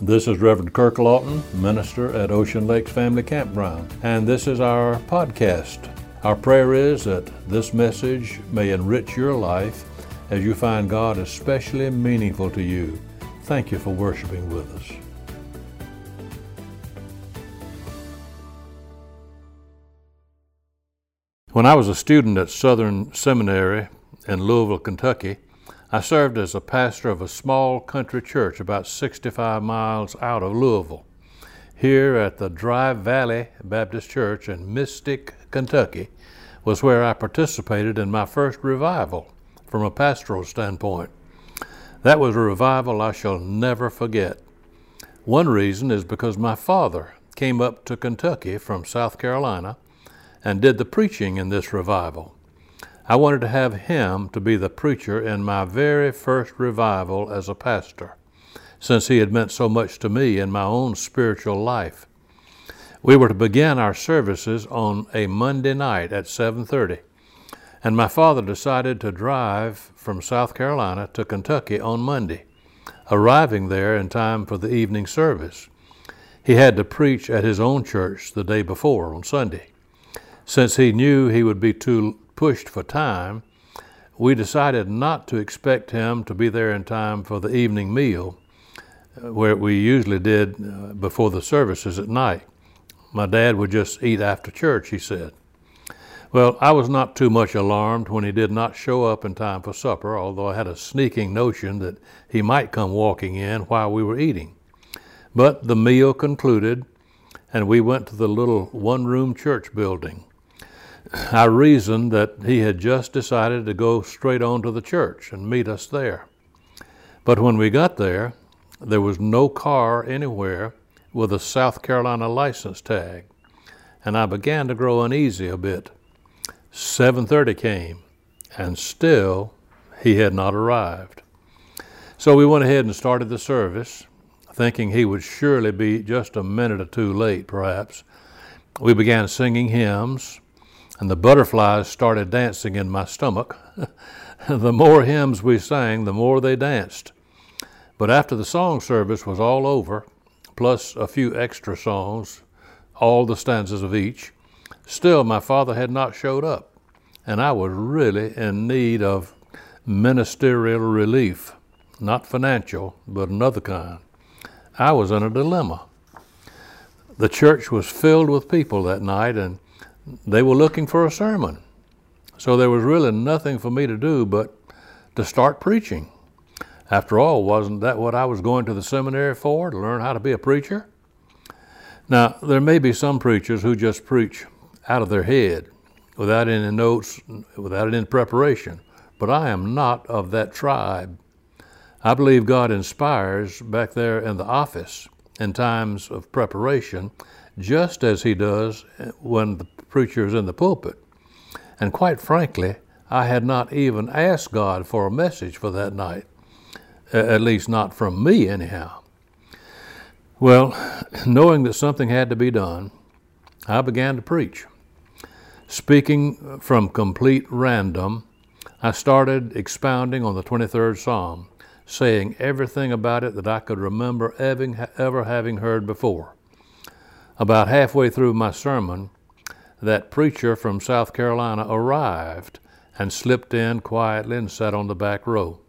This is Reverend Kirk Lawton, minister at Ocean Lakes Family Campground, and this is our podcast. Our prayer is that this message may enrich your life as you find God especially meaningful to you. Thank you for worshiping with us. When I was a student at Southern Seminary in Louisville, Kentucky, I served as a pastor of a small country church about 65 miles out of Louisville. Here at the Dry Valley Baptist Church in Mystic, Kentucky, was where I participated in my first revival from a pastoral standpoint. That was a revival I shall never forget. One reason is because my father came up to Kentucky from South Carolina and did the preaching in this revival. I wanted to have him to be the preacher in my very first revival as a pastor, since he had meant so much to me in my own spiritual life. We were to begin our services on a Monday night at 7:30, and my father decided to drive from South Carolina to Kentucky on Monday, arriving there in time for the evening service. He had to preach at his own church the day before on Sunday. Since he knew he would be too pushed for time, we decided not to expect him to be there in time for the evening meal, uh, where we usually did uh, before the services at night. My dad would just eat after church, he said. Well, I was not too much alarmed when he did not show up in time for supper, although I had a sneaking notion that he might come walking in while we were eating. But the meal concluded, and we went to the little one room church building. I reasoned that he had just decided to go straight on to the church and meet us there. But when we got there, there was no car anywhere with a South Carolina license tag, and I began to grow uneasy a bit. 7:30 came, and still he had not arrived. So we went ahead and started the service, thinking he would surely be just a minute or two late, perhaps. We began singing hymns, and the butterflies started dancing in my stomach. the more hymns we sang, the more they danced. But after the song service was all over, plus a few extra songs, all the stanzas of each, still my father had not showed up, and I was really in need of ministerial relief, not financial, but another kind. I was in a dilemma. The church was filled with people that night, and they were looking for a sermon. So there was really nothing for me to do but to start preaching. After all, wasn't that what I was going to the seminary for, to learn how to be a preacher? Now, there may be some preachers who just preach out of their head without any notes, without any preparation, but I am not of that tribe. I believe God inspires back there in the office in times of preparation, just as He does when the preachers in the pulpit. And quite frankly, I had not even asked God for a message for that night, at least not from me, anyhow. Well, knowing that something had to be done, I began to preach. Speaking from complete random, I started expounding on the 23rd Psalm, saying everything about it that I could remember ever having heard before. About halfway through my sermon, that preacher from South Carolina arrived and slipped in quietly and sat on the back row.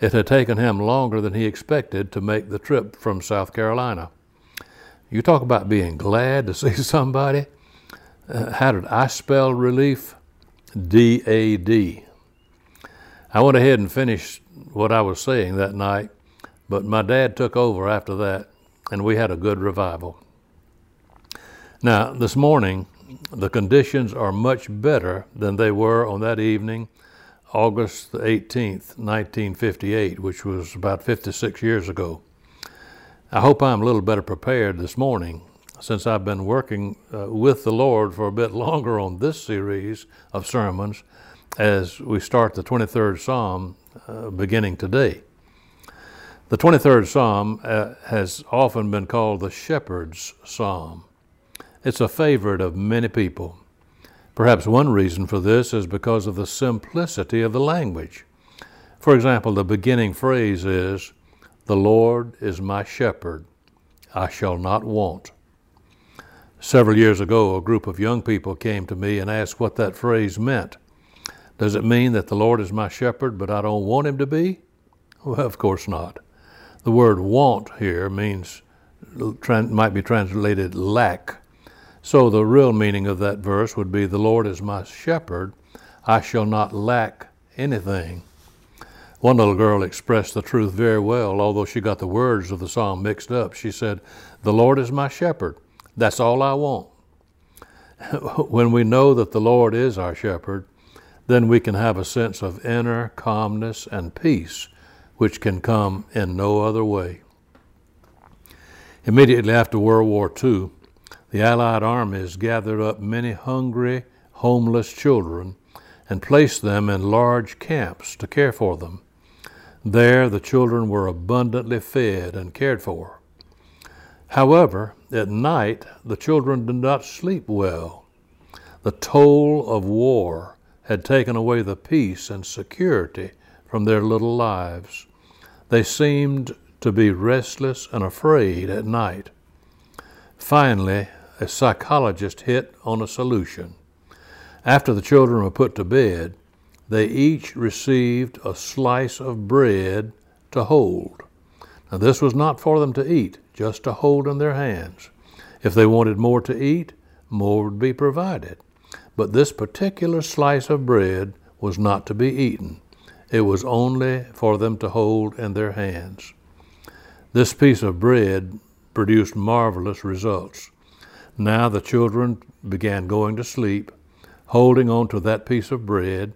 It had taken him longer than he expected to make the trip from South Carolina. You talk about being glad to see somebody. Uh, how did I spell relief? D A D. I went ahead and finished what I was saying that night, but my dad took over after that, and we had a good revival. Now, this morning, the conditions are much better than they were on that evening, August the 18th, 1958, which was about 56 years ago. I hope I'm a little better prepared this morning since I've been working uh, with the Lord for a bit longer on this series of sermons as we start the 23rd Psalm uh, beginning today. The 23rd Psalm uh, has often been called the Shepherd's Psalm. It's a favorite of many people. Perhaps one reason for this is because of the simplicity of the language. For example, the beginning phrase is, The Lord is my shepherd, I shall not want. Several years ago, a group of young people came to me and asked what that phrase meant. Does it mean that the Lord is my shepherd, but I don't want him to be? Well, of course not. The word want here means, might be translated lack. So the real meaning of that verse would be, The Lord is my shepherd, I shall not lack anything. One little girl expressed the truth very well, although she got the words of the psalm mixed up. She said, The Lord is my shepherd. That's all I want. when we know that the Lord is our shepherd, then we can have a sense of inner calmness and peace, which can come in no other way. Immediately after World War II, the Allied armies gathered up many hungry, homeless children and placed them in large camps to care for them. There, the children were abundantly fed and cared for. However, at night the children did not sleep well. The toll of war had taken away the peace and security from their little lives. They seemed to be restless and afraid at night. Finally, a psychologist hit on a solution. After the children were put to bed, they each received a slice of bread to hold. Now, this was not for them to eat, just to hold in their hands. If they wanted more to eat, more would be provided. But this particular slice of bread was not to be eaten. It was only for them to hold in their hands. This piece of bread produced marvelous results. Now the children began going to sleep, holding on to that piece of bread,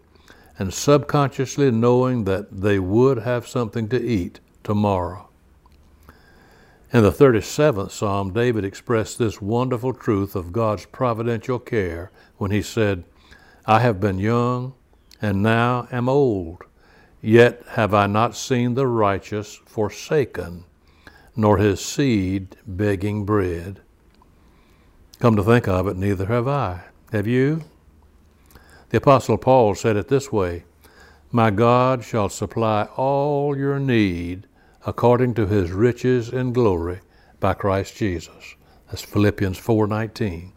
and subconsciously knowing that they would have something to eat tomorrow. In the 37th Psalm, David expressed this wonderful truth of God's providential care when he said, I have been young and now am old, yet have I not seen the righteous forsaken, nor his seed begging bread. Come to think of it, neither have I. Have you? The Apostle Paul said it this way My God shall supply all your need according to his riches and glory by Christ Jesus. That's Philippians 4:19.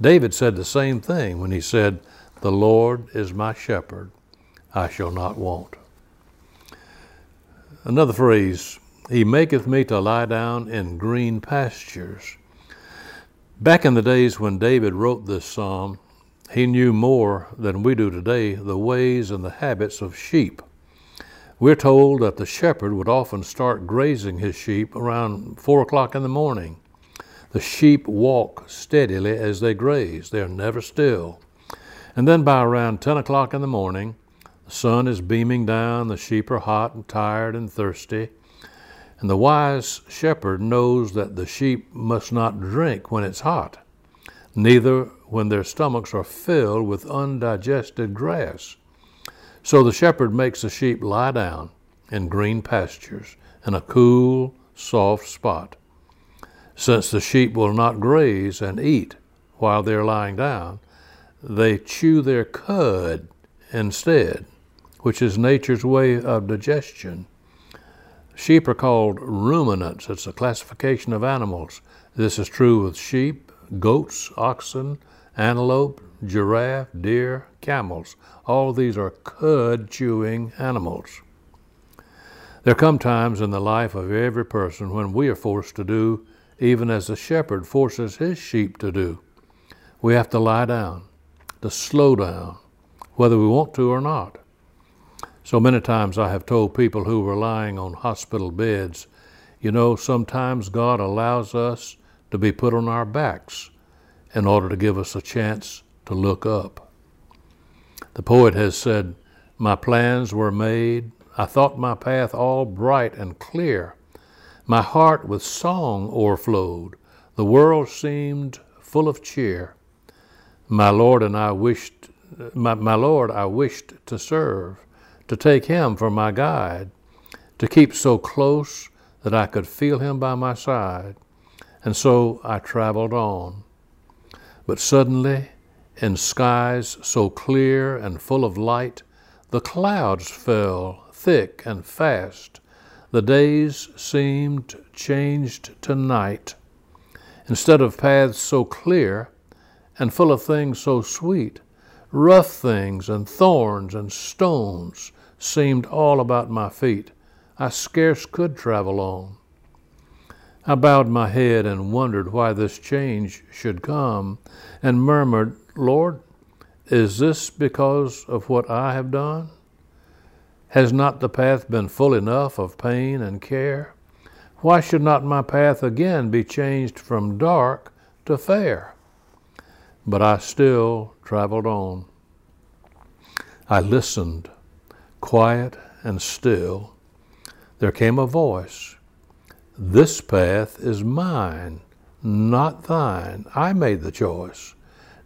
David said the same thing when he said, "The Lord is my shepherd; I shall not want." Another phrase, "He maketh me to lie down in green pastures." Back in the days when David wrote this psalm, he knew more than we do today the ways and the habits of sheep. We're told that the shepherd would often start grazing his sheep around four o'clock in the morning. The sheep walk steadily as they graze, they are never still. And then by around 10 o'clock in the morning, the sun is beaming down, the sheep are hot and tired and thirsty. And the wise shepherd knows that the sheep must not drink when it's hot, neither when their stomachs are filled with undigested grass. So the shepherd makes the sheep lie down in green pastures in a cool, soft spot. Since the sheep will not graze and eat while they're lying down, they chew their cud instead, which is nature's way of digestion. Sheep are called ruminants. It's a classification of animals. This is true with sheep, goats, oxen, antelope, giraffe, deer, camels. All these are cud chewing animals. There come times in the life of every person when we are forced to do even as the shepherd forces his sheep to do. We have to lie down, to slow down, whether we want to or not. So many times I have told people who were lying on hospital beds, you know, sometimes God allows us to be put on our backs in order to give us a chance to look up. The poet has said, My plans were made, I thought my path all bright and clear. My heart with song o'erflowed, the world seemed full of cheer. My Lord and I wished, my, my Lord I wished to serve, to take him for my guide, to keep so close that I could feel him by my side. And so I traveled on. But suddenly in skies so clear and full of light, the clouds fell thick and fast. the days seemed changed to night. Instead of paths so clear and full of things so sweet, rough things and thorns and stones seemed all about my feet. I scarce could travel on. I bowed my head and wondered why this change should come, and murmured, Lord, is this because of what I have done? Has not the path been full enough of pain and care? Why should not my path again be changed from dark to fair? But I still traveled on. I listened, quiet and still. There came a voice This path is mine, not thine. I made the choice.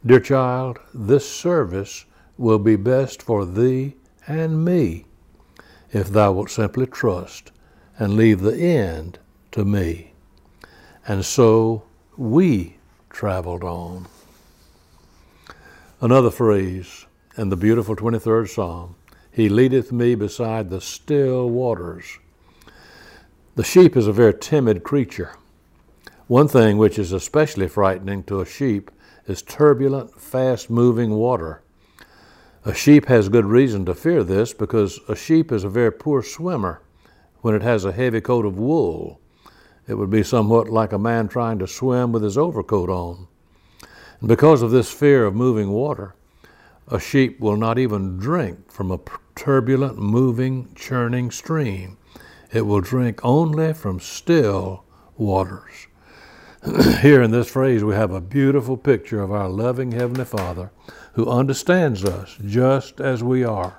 Dear child, this service will be best for thee and me if thou wilt simply trust and leave the end to me. And so we traveled on. Another phrase in the beautiful 23rd Psalm He leadeth me beside the still waters. The sheep is a very timid creature. One thing which is especially frightening to a sheep is turbulent, fast moving water. A sheep has good reason to fear this because a sheep is a very poor swimmer when it has a heavy coat of wool. It would be somewhat like a man trying to swim with his overcoat on. And because of this fear of moving water, a sheep will not even drink from a turbulent, moving, churning stream. It will drink only from still waters. Here in this phrase, we have a beautiful picture of our loving Heavenly Father who understands us just as we are.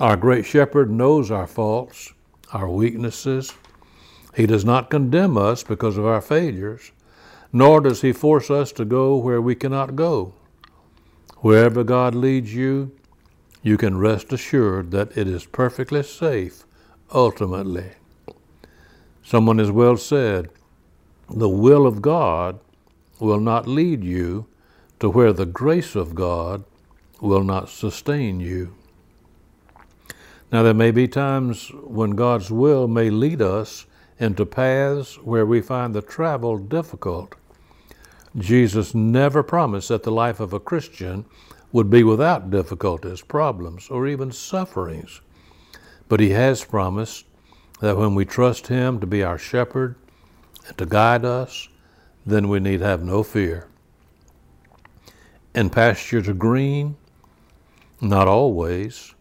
Our great shepherd knows our faults, our weaknesses. He does not condemn us because of our failures, nor does he force us to go where we cannot go. Wherever God leads you, you can rest assured that it is perfectly safe ultimately. Someone has well said, the will of God will not lead you to where the grace of God will not sustain you. Now, there may be times when God's will may lead us into paths where we find the travel difficult. Jesus never promised that the life of a Christian would be without difficulties, problems, or even sufferings. But He has promised that when we trust Him to be our shepherd and to guide us, then we need have no fear and pastures are green? Not always.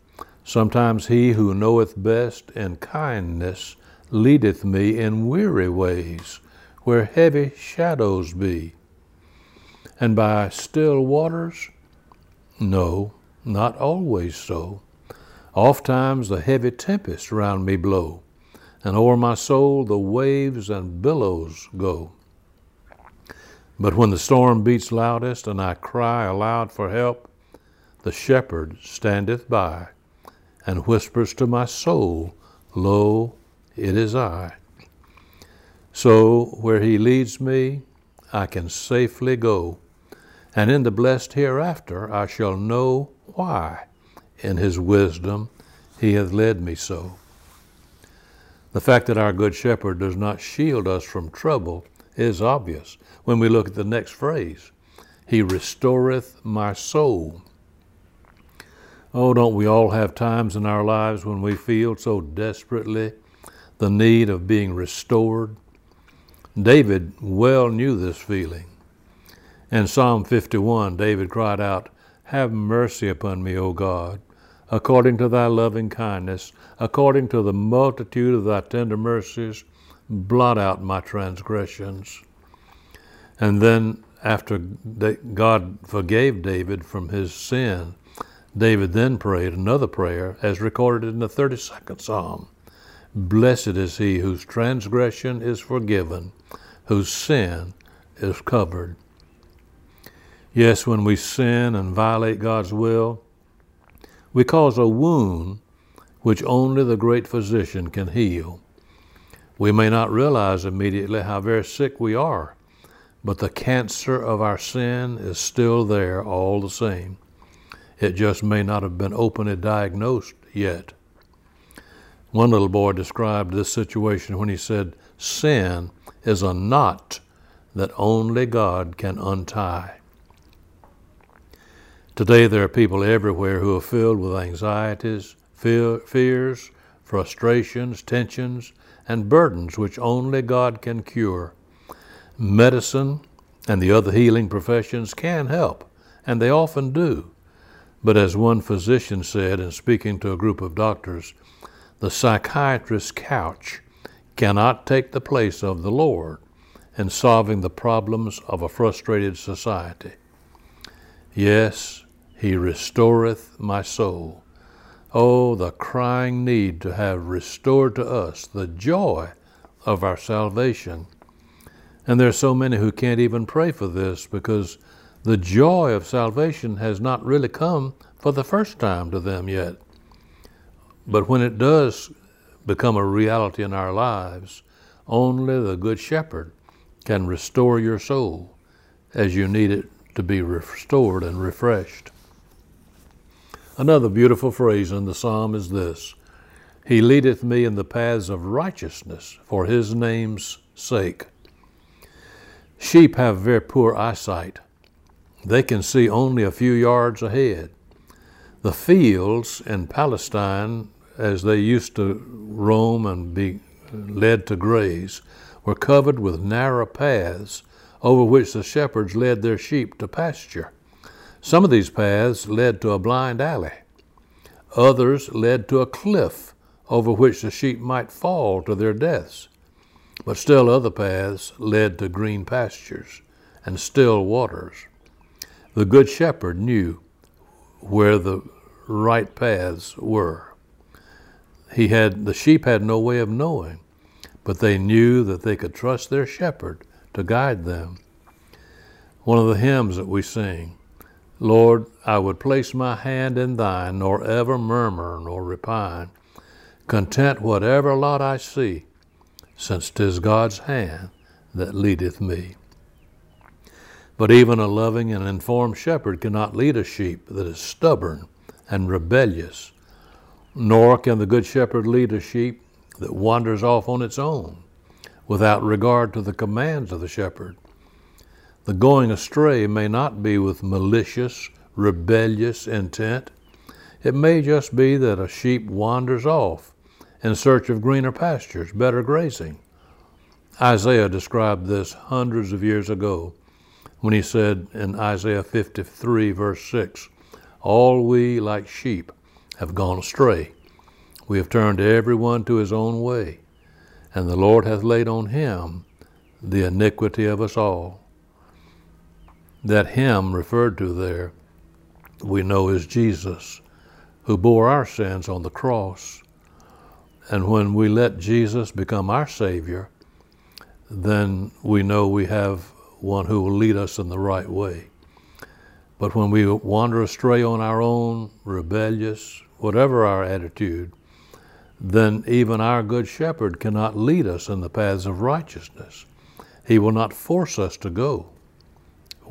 Sometimes he who knoweth best in kindness leadeth me in weary ways, where heavy shadows be. And by still waters? No, not always so. Oft times the heavy tempests round me blow, and o'er my soul the waves and billows go. But when the storm beats loudest and I cry aloud for help, the shepherd standeth by and whispers to my soul, Lo, it is I. So where he leads me, I can safely go, and in the blessed hereafter I shall know why in his wisdom he hath led me so. The fact that our good shepherd does not shield us from trouble is obvious when we look at the next phrase He restoreth my soul. Oh, don't we all have times in our lives when we feel so desperately the need of being restored? David well knew this feeling. In Psalm 51, David cried out, Have mercy upon me, O God, according to thy loving kindness, according to the multitude of thy tender mercies blot out my transgressions. And then, after God forgave David from his sin, David then prayed another prayer, as recorded in the 32nd Psalm Blessed is he whose transgression is forgiven, whose sin is covered. Yes, when we sin and violate God's will, we cause a wound which only the great physician can heal. We may not realize immediately how very sick we are, but the cancer of our sin is still there all the same. It just may not have been openly diagnosed yet. One little boy described this situation when he said, Sin is a knot that only God can untie. Today, there are people everywhere who are filled with anxieties, fear, fears, frustrations, tensions, and burdens which only God can cure. Medicine and the other healing professions can help, and they often do. But as one physician said in speaking to a group of doctors, the psychiatrist's couch cannot take the place of the Lord in solving the problems of a frustrated society. Yes, he restoreth my soul. Oh, the crying need to have restored to us the joy of our salvation. And there are so many who can't even pray for this because the joy of salvation has not really come for the first time to them yet. But when it does become a reality in our lives, only the Good Shepherd can restore your soul as you need it to be restored and refreshed. Another beautiful phrase in the psalm is this He leadeth me in the paths of righteousness for his name's sake. Sheep have very poor eyesight. They can see only a few yards ahead. The fields in Palestine, as they used to roam and be led to graze, were covered with narrow paths over which the shepherds led their sheep to pasture. Some of these paths led to a blind alley. Others led to a cliff over which the sheep might fall to their deaths. But still other paths led to green pastures and still waters. The Good Shepherd knew where the right paths were. He had the sheep had no way of knowing, but they knew that they could trust their shepherd to guide them. One of the hymns that we sing, Lord, I would place my hand in thine, nor ever murmur nor repine, content whatever lot I see, since 'tis God's hand that leadeth me. But even a loving and informed shepherd cannot lead a sheep that is stubborn and rebellious, nor can the good shepherd lead a sheep that wanders off on its own without regard to the commands of the shepherd. The going astray may not be with malicious, rebellious intent. It may just be that a sheep wanders off in search of greener pastures, better grazing. Isaiah described this hundreds of years ago when he said in Isaiah 53, verse 6, All we like sheep have gone astray. We have turned every one to his own way, and the Lord hath laid on him the iniquity of us all. That him referred to there, we know is Jesus, who bore our sins on the cross. And when we let Jesus become our Savior, then we know we have one who will lead us in the right way. But when we wander astray on our own, rebellious, whatever our attitude, then even our good shepherd cannot lead us in the paths of righteousness. He will not force us to go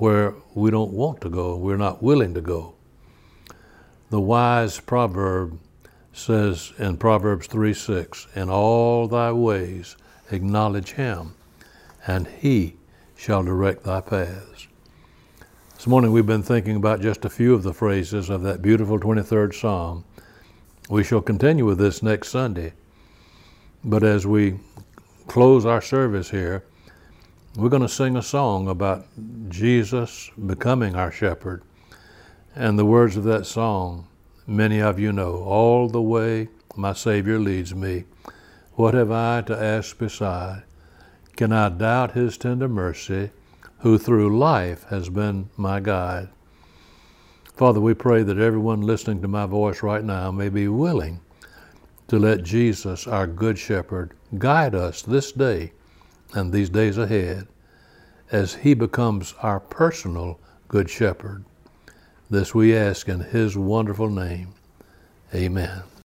where we don't want to go, we're not willing to go. The wise proverb says in Proverbs 3 6, In all thy ways acknowledge him, and he shall direct thy paths. This morning we've been thinking about just a few of the phrases of that beautiful 23rd Psalm. We shall continue with this next Sunday. But as we close our service here, we're going to sing a song about Jesus becoming our shepherd. And the words of that song, many of you know. All the way my Savior leads me. What have I to ask beside? Can I doubt his tender mercy, who through life has been my guide? Father, we pray that everyone listening to my voice right now may be willing to let Jesus, our Good Shepherd, guide us this day and these days ahead as he becomes our personal Good Shepherd. This we ask in his wonderful name. Amen.